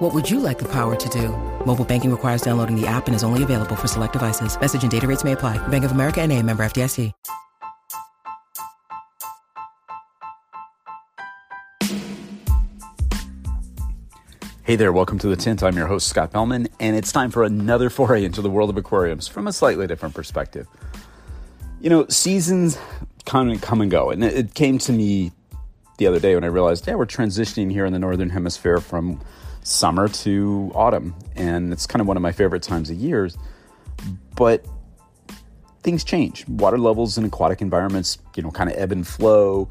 What would you like the power to do? Mobile banking requires downloading the app and is only available for select devices. Message and data rates may apply. Bank of America and a member FDIC. Hey there, welcome to The Tint. I'm your host, Scott Fellman, and it's time for another foray into the world of aquariums from a slightly different perspective. You know, seasons kind of come and go, and it came to me the other day when I realized, yeah, we're transitioning here in the Northern Hemisphere from summer to autumn, and it's kind of one of my favorite times of years. But things change. Water levels in aquatic environments, you know, kind of ebb and flow.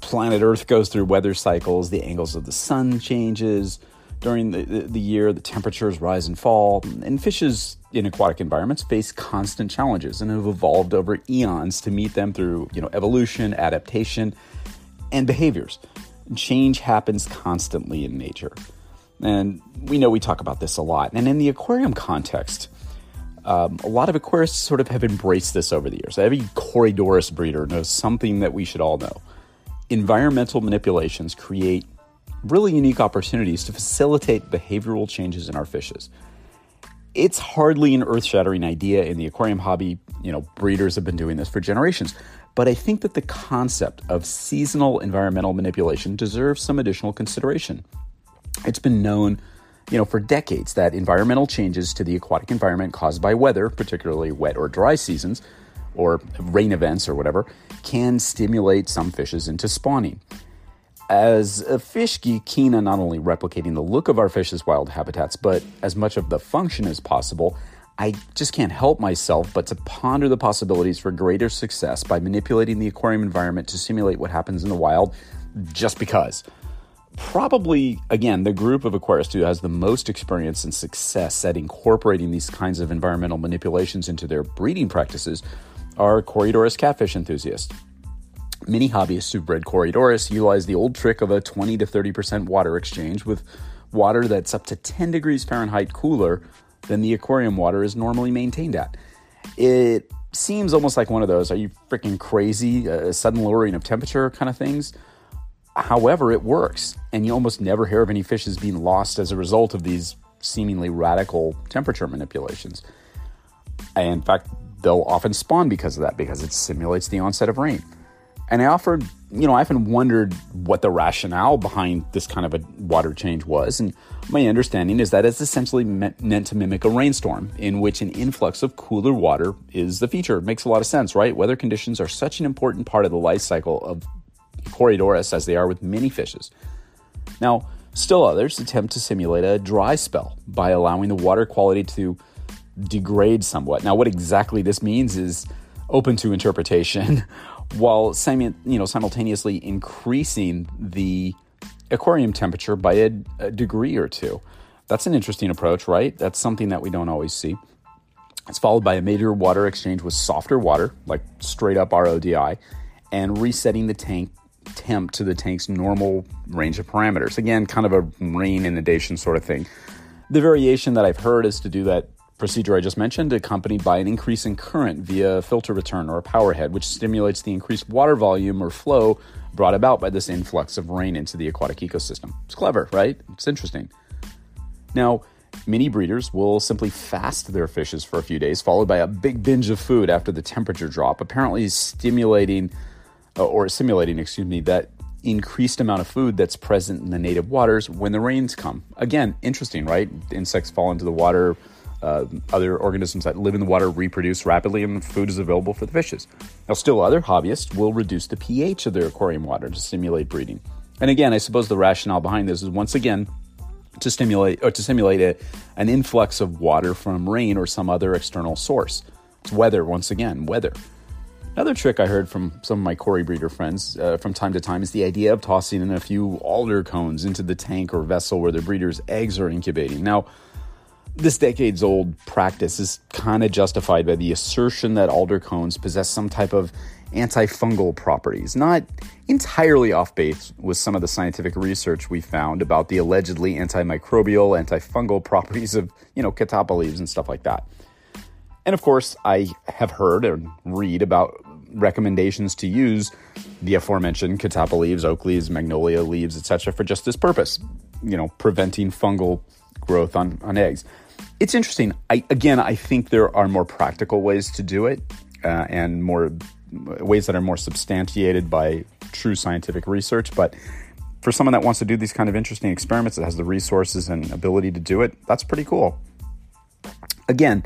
Planet Earth goes through weather cycles. The angles of the sun changes during the, the, year. The temperatures rise and fall, and fishes in aquatic environments face constant challenges and have evolved over eons to meet them through you know evolution, adaptation, and behaviors. Change happens constantly in nature. And we know we talk about this a lot. And in the aquarium context, um, a lot of aquarists sort of have embraced this over the years. Every Corydoras breeder knows something that we should all know. Environmental manipulations create really unique opportunities to facilitate behavioral changes in our fishes. It's hardly an earth-shattering idea in the aquarium hobby. You know, breeders have been doing this for generations. But I think that the concept of seasonal environmental manipulation deserves some additional consideration. It's been known, you know, for decades that environmental changes to the aquatic environment caused by weather, particularly wet or dry seasons, or rain events or whatever, can stimulate some fishes into spawning. As a fish geek keen on not only replicating the look of our fish's wild habitats, but as much of the function as possible, I just can't help myself but to ponder the possibilities for greater success by manipulating the aquarium environment to simulate what happens in the wild just because probably, again, the group of aquarists who has the most experience and success at incorporating these kinds of environmental manipulations into their breeding practices are Corydoras catfish enthusiasts. Many hobbyists who bred Corydoras utilize the old trick of a 20 to 30% water exchange with water that's up to 10 degrees Fahrenheit cooler than the aquarium water is normally maintained at. It seems almost like one of those are you freaking crazy, a sudden lowering of temperature kind of things. However, it works, and you almost never hear of any fishes being lost as a result of these seemingly radical temperature manipulations. And in fact, they'll often spawn because of that, because it simulates the onset of rain. And I offered, you know, I often wondered what the rationale behind this kind of a water change was. And my understanding is that it's essentially meant, to mimic a rainstorm, in which an influx of cooler water is the feature. It makes a lot of sense, right? Weather conditions are such an important part of the life cycle of Corydoras as they are with many fishes. Now, still others attempt to simulate a dry spell by allowing the water quality to degrade somewhat. Now, what exactly this means is open to interpretation, while simu- you know simultaneously increasing the aquarium temperature by a, a degree or two. That's an interesting approach, right? That's something that we don't always see. It's followed by a major water exchange with softer water, like straight up RODI, and resetting the tank temp to the tank's normal range of parameters. Again, kind of a rain inundation sort of thing. The variation that I've heard is to do that procedure I just mentioned, accompanied by an increase in current via filter return or a power head, which stimulates the increased water volume or flow brought about by this influx of rain into the aquatic ecosystem. It's clever, right? It's interesting. Now, many breeders will simply fast their fishes for a few days, followed by a big binge of food after the temperature drop, apparently stimulating or simulating, excuse me, that increased amount of food that's present in the native waters when the rains come. Again, interesting, right? Insects fall into the water. Uh, other organisms that live in the water reproduce rapidly, and the food is available for the fishes. Now, still, other hobbyists will reduce the pH of their aquarium water to stimulate breeding. And again, I suppose the rationale behind this is once again to stimulate or to simulate a, an influx of water from rain or some other external source. It's weather, once again, weather. Another trick I heard from some of my Cory breeder friends uh, from time to time is the idea of tossing in a few alder cones into the tank or vessel where the breeder's eggs are incubating. Now, This decades old practice is kind of justified by the assertion that alder cones possess some type of antifungal properties, not entirely off base with some of the scientific research we found about the allegedly antimicrobial, antifungal properties of, you know, catappa leaves and stuff like that. And of course, I have heard and read about recommendations to use the aforementioned catappa leaves, oak leaves, magnolia leaves, etc., for just this purpose, you know, preventing fungal growth on, on eggs. It's interesting. I, again, I think there are more practical ways to do it uh, and more ways that are more substantiated by true scientific research. But for someone that wants to do these kind of interesting experiments that has the resources and ability to do it, that's pretty cool. Again,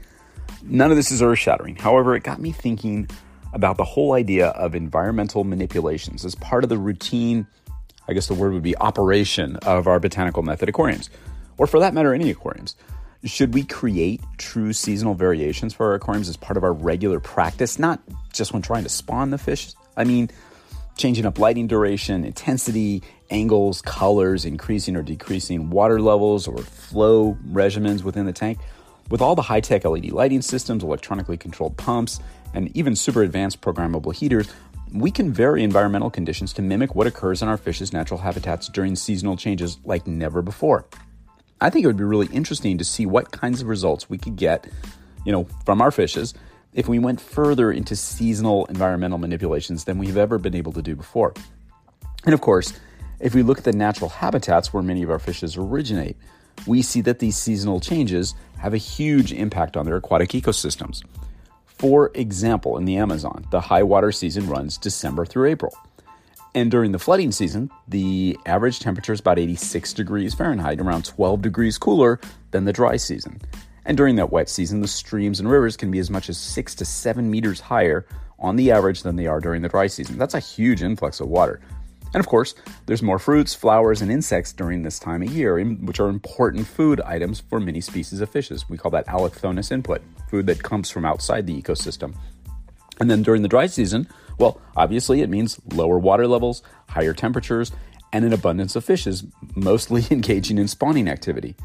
none of this is earth shattering. However, it got me thinking about the whole idea of environmental manipulations as part of the routine, I guess the word would be operation of our botanical method aquariums, or for that matter, any aquariums. Should we create true seasonal variations for our aquariums as part of our regular practice, not just when trying to spawn the fish? I mean, changing up lighting duration, intensity, angles, colors, increasing or decreasing water levels or flow regimens within the tank. With all the high tech LED lighting systems, electronically controlled pumps, and even super advanced programmable heaters, we can vary environmental conditions to mimic what occurs in our fish's natural habitats during seasonal changes like never before. I think it would be really interesting to see what kinds of results we could get, you know, from our fishes if we went further into seasonal environmental manipulations than we've ever been able to do before. And of course, if we look at the natural habitats where many of our fishes originate, we see that these seasonal changes have a huge impact on their aquatic ecosystems. For example, in the Amazon, the high water season runs December through April. And during the flooding season, the average temperature is about 86 degrees Fahrenheit, around 12 degrees cooler than the dry season. And during that wet season, the streams and rivers can be as much as 6 to 7 meters higher on the average than they are during the dry season. That's a huge influx of water. And of course, there's more fruits, flowers, and insects during this time of year, which are important food items for many species of fishes. We call that allochthonous input, food that comes from outside the ecosystem. And then during the dry season, well, obviously it means lower water levels, higher temperatures, and an abundance of fishes, mostly engaging in spawning activity.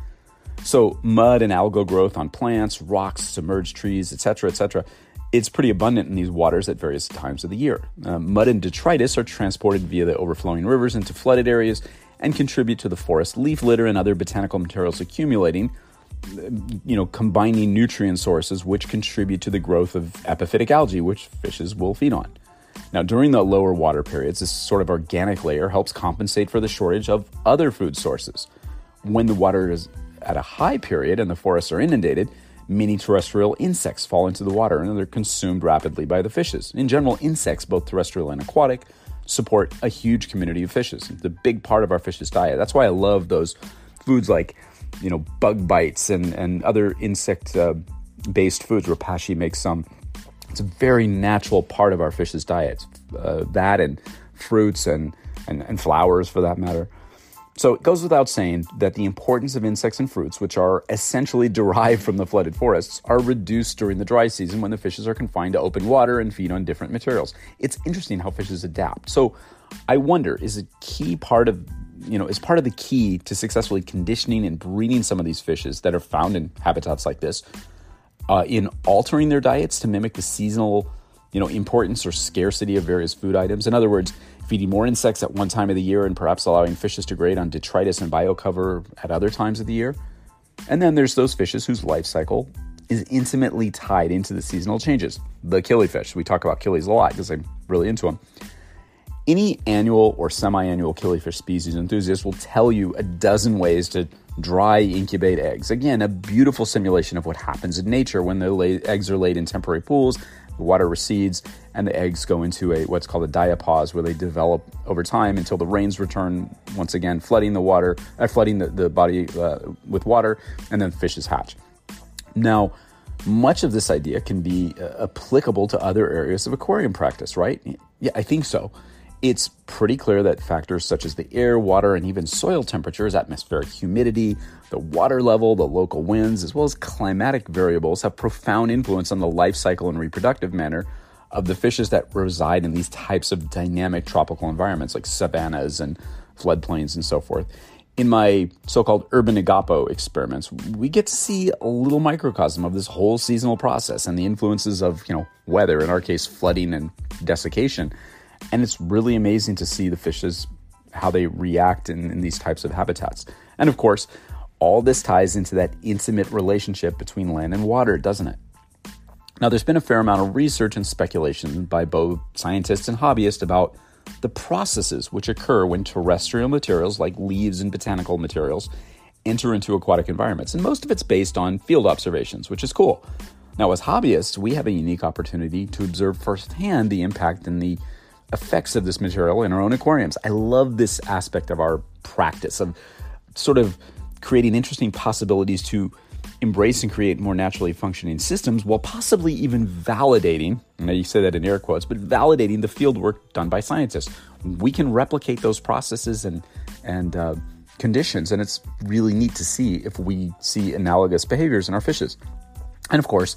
So, mud and algal growth on plants, rocks, submerged trees, etc., etc., it's pretty abundant in these waters at various times of the year. Uh, mud and detritus are transported via the overflowing rivers into flooded areas and contribute to the forest leaf litter and other botanical materials accumulating, you know, combining nutrient sources which contribute to the growth of epiphytic algae, which fishes will feed on. Now, during the lower water periods, this sort of organic layer helps compensate for the shortage of other food sources. When the water is at a high period and the forests are inundated, many terrestrial insects fall into the water and they're consumed rapidly by the fishes. In general, insects, both terrestrial and aquatic, support a huge community of fishes. It's a big part of our fish's diet. That's why I love those foods like, you know, bug bites and, and other insect uh, based foods. Repashy makes some. It's a very natural part of our fish's diet. Uh, that and fruits and, and, and flowers for that matter. So it goes without saying that the importance of insects and fruits, which are essentially derived from the flooded forests, are reduced during the dry season when the fishes are confined to open water and feed on different materials. It's interesting how fishes adapt. So I wonder, is a key part of you know, is part of the key to successfully conditioning and breeding some of these fishes that are found in habitats like this, uh, in altering their diets to mimic the seasonal, you know, importance or scarcity of various food items. In other words, feeding more insects at one time of the year and perhaps allowing fishes to grade on detritus and biocover at other times of the year. And then there's those fishes whose life cycle is intimately tied into the seasonal changes. The killifish. We talk about killies a lot because I'm really into them. Any annual or semi annual killifish species enthusiast will tell you a dozen ways to dry incubate eggs. Again, a beautiful simulation of what happens in nature when the eggs are laid in temporary pools the water recedes, and the eggs go into a what's called a diapause, where they develop over time until the rains return once again, flooding the water, uh, flooding the, the body uh, with water, and then fishes hatch. Now, much of this idea can be uh, applicable to other areas of aquarium practice, right? Yeah, I think so it's pretty clear that factors such as the air, water, and even soil temperatures, atmospheric humidity, the water level, the local winds, as well as climatic variables have profound influence on the life cycle and reproductive manner of the fishes that reside in these types of dynamic tropical environments like savannas and floodplains and so forth. in my so-called urban igapo experiments, we get to see a little microcosm of this whole seasonal process and the influences of, you know, weather, in our case, flooding and desiccation. And it's really amazing to see the fishes, how they react in, in these types of habitats. And of course, all this ties into that intimate relationship between land and water, doesn't it? Now, there's been a fair amount of research and speculation by both scientists and hobbyists about the processes which occur when terrestrial materials like leaves and botanical materials enter into aquatic environments. And most of it's based on field observations, which is cool. Now, as hobbyists, we have a unique opportunity to observe firsthand the impact and the effects of this material in our own aquariums. I love this aspect of our practice of sort of creating interesting possibilities to embrace and create more naturally functioning systems while possibly even validating, now you say that in air quotes, but validating the field work done by scientists. We can replicate those processes and, and uh, conditions, and it's really neat to see if we see analogous behaviors in our fishes. And of course,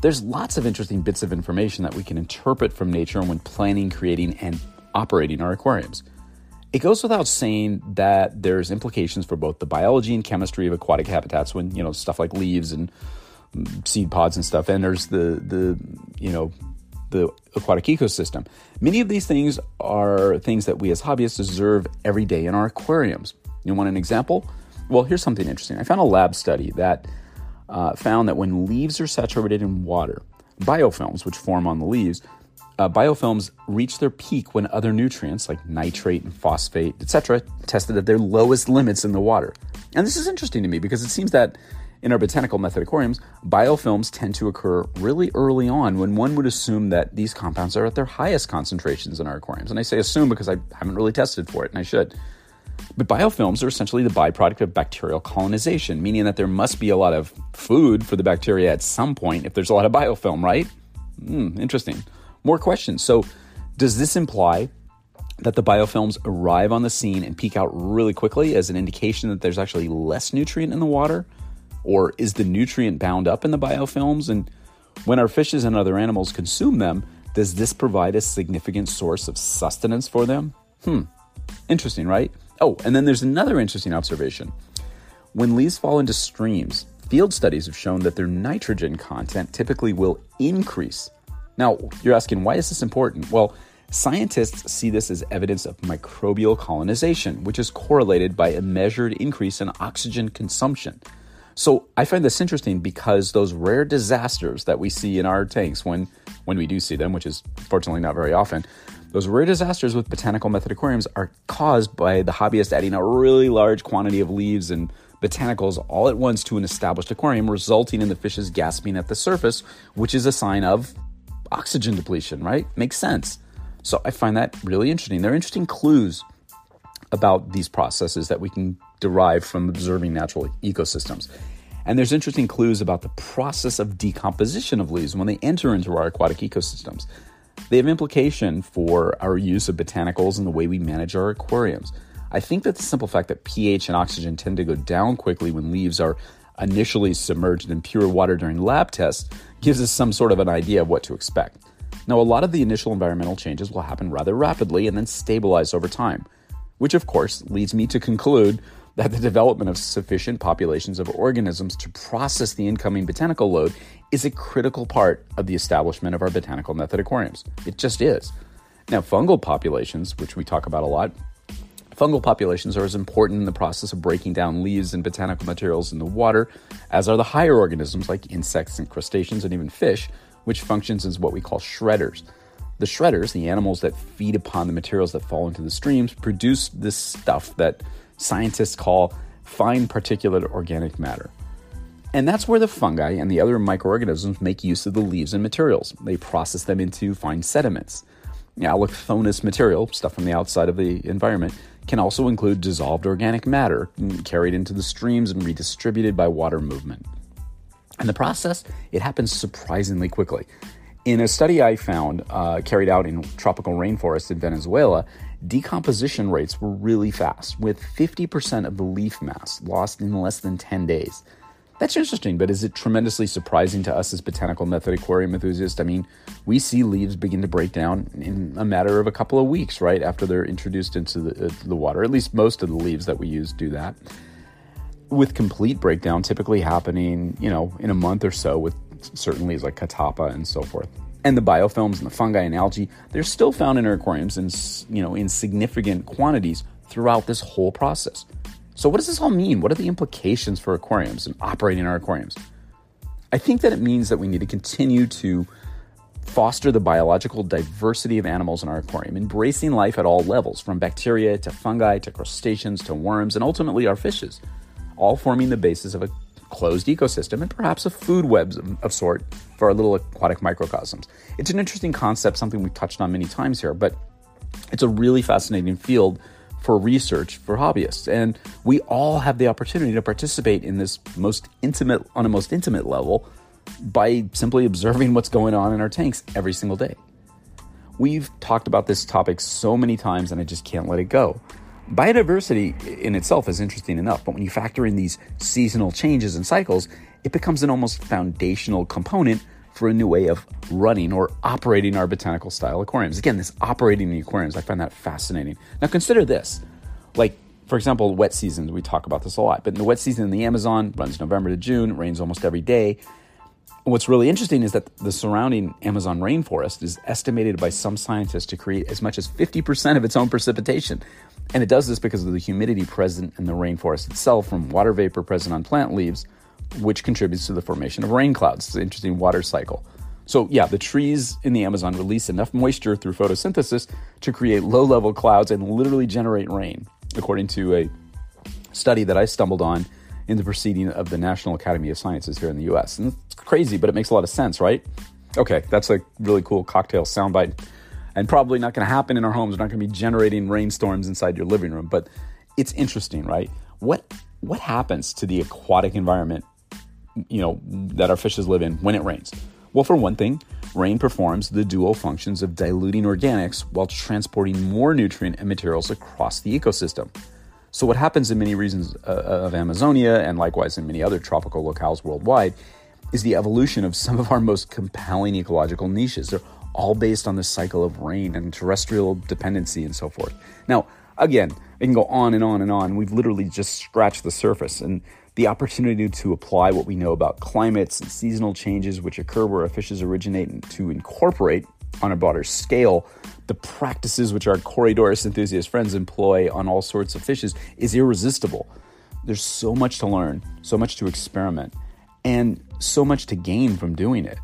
there's lots of interesting bits of information that we can interpret from nature when planning, creating, and operating our aquariums. It goes without saying that there's implications for both the biology and chemistry of aquatic habitats when, you know, stuff like leaves and seed pods and stuff enters the the, you know, the aquatic ecosystem. Many of these things are things that we as hobbyists observe every day in our aquariums. You want an example? Well, here's something interesting. I found a lab study that uh, found that when leaves are saturated in water, biofilms, which form on the leaves, uh, biofilms reach their peak when other nutrients like nitrate and phosphate, etc., tested at their lowest limits in the water. And this is interesting to me because it seems that in our botanical method aquariums, biofilms tend to occur really early on when one would assume that these compounds are at their highest concentrations in our aquariums. And I say assume because I haven't really tested for it, and I should. But biofilms are essentially the byproduct of bacterial colonization, meaning that there must be a lot of food for the bacteria at some point if there's a lot of biofilm, right? Hmm, interesting more questions. So, does this imply that the biofilms arrive on the scene and peak out really quickly as an indication that there's actually less nutrient in the water? Or is the nutrient bound up in the biofilms? And when our fishes and other animals consume them, does this provide a significant source of sustenance for them? Hmm, interesting, right? Oh, and then there's another interesting observation. When leaves fall into streams, field studies have shown that their nitrogen content typically will increase now, you're asking, why is this important? Well, scientists see this as evidence of microbial colonization, which is correlated by a measured increase in oxygen consumption. So I find this interesting because those rare disasters that we see in our tanks when when we do see them, which is fortunately not very often, those rare disasters with botanical method aquariums are caused by the hobbyist adding a really large quantity of leaves and botanicals all at once to an established aquarium, resulting in the fishes gasping at the surface, which is a sign of oxygen depletion, right? Makes sense. So I find that really interesting. There are interesting clues about these processes that we can derive from observing natural ecosystems. And there's interesting clues about the process of decomposition of leaves when they enter into our aquatic ecosystems. They have implication for our use of botanicals and the way we manage our aquariums. I think that the simple fact that pH and oxygen tend to go down quickly when leaves are initially submerged in pure water during lab tests gives us some sort of an idea of what to expect. Now, a lot of the initial environmental changes will happen rather rapidly and then stabilize over time, which of course leads me to conclude that the development of sufficient populations of organisms to process the incoming botanical load is a critical part of the establishment of our botanical method aquariums. It just is. Now, fungal populations, which we talk about a lot, fungal populations are as important in the process of breaking down leaves and botanical materials in the water as are the higher organisms like insects and crustaceans and even fish, which functions as what we call shredders. The shredders, the animals that feed upon the materials that fall into the streams, produce this stuff that scientists call fine particulate organic matter. And that's where the fungi and the other microorganisms make use of the leaves and materials. They process them into fine sediments. Allochthonous material, stuff from the outside of the environment, can also include dissolved organic matter carried into the streams and redistributed by water movement. And the process, it happens surprisingly quickly. In a study I found uh, carried out in tropical rainforests in Venezuela, decomposition rates were really fast, with 50% of the leaf mass lost in less than 10 days. That's interesting, but is it tremendously surprising to us as botanical method aquarium enthusiasts? I mean, we see leaves begin to break down in a matter of a couple of weeks, right, after they're introduced into the, uh, the water. At least most of the leaves that we use do that. With complete breakdown typically happening, you know, in a month or so with certain leaves like catappa and so forth. And the biofilms and the fungi and algae, they're still found in our aquariums in, you know, in significant quantities throughout this whole process. So, what does this all mean? What are the implications for aquariums and operating our aquariums? I think that it means that we need to continue to foster the biological diversity of animals in our aquarium, embracing life at all levels, from bacteria to fungi to crustaceans to worms, and ultimately our fishes, all forming the basis of a closed ecosystem and perhaps a food web of, of sort for our little aquatic microcosms. It's an interesting concept, something we've touched on many times here, but it's a really fascinating field for research for hobbyists. And we all have the opportunity to participate in this most intimate, on a most intimate level, by simply observing what's going on in our tanks every single day. We've talked about this topic so many times, and I just can't let it go. Biodiversity in itself is interesting enough, but when you factor in these seasonal changes and cycles, it becomes an almost foundational component for a new way of running or operating our botanical style aquariums. Again, this operating the aquariums, I find that fascinating. Now, consider this like, for example, wet seasons, we talk about this a lot, but in the wet season in the Amazon runs November to June, rains almost every day. What's really interesting is that the surrounding Amazon rainforest is estimated by some scientists to create as much as 50% of its own precipitation. And it does this because of the humidity present in the rainforest itself from water vapor present on plant leaves which contributes to the formation of rain clouds. It's an interesting water cycle. So, yeah, the trees in the Amazon release enough moisture through photosynthesis to create low level clouds and literally generate rain, according to a study that I stumbled on in the proceeding of the National Academy of Sciences here in the US. And it's crazy, but it makes a lot of sense, right? Okay, that's a really cool cocktail soundbite. And probably not going to happen in our homes. We're not going to be generating rainstorms inside your living room, but it's interesting, right? What what happens to the aquatic environment you know, that our fishes live in when it rains? Well, for one thing, rain performs the dual functions of diluting organics while transporting more nutrient and materials across the ecosystem. So, what happens in many regions uh, of Amazonia and likewise in many other tropical locales worldwide is the evolution of some of our most compelling ecological niches. They're all based on the cycle of rain and terrestrial dependency and so forth. Now, again, it can go on and on and on. We've literally just scratched the surface. And the opportunity to apply what we know about climates and seasonal changes which occur where fishes originate and to incorporate on a broader scale the practices which our Corydoras enthusiast friends employ on all sorts of fishes is irresistible. There's so much to learn, so much to experiment, and so much to gain from doing it.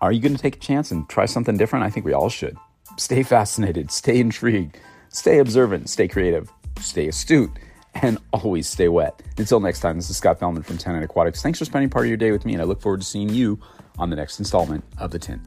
Are you going to take a chance and try something different? I think we all should. Stay fascinated, stay intrigued, stay observant, stay creative, stay astute and always stay wet. Until next time, this is Scott Fellman from Tannin Aquatics. Thanks for spending part of your day with me, and I look forward to seeing you on the next installment of The Tint.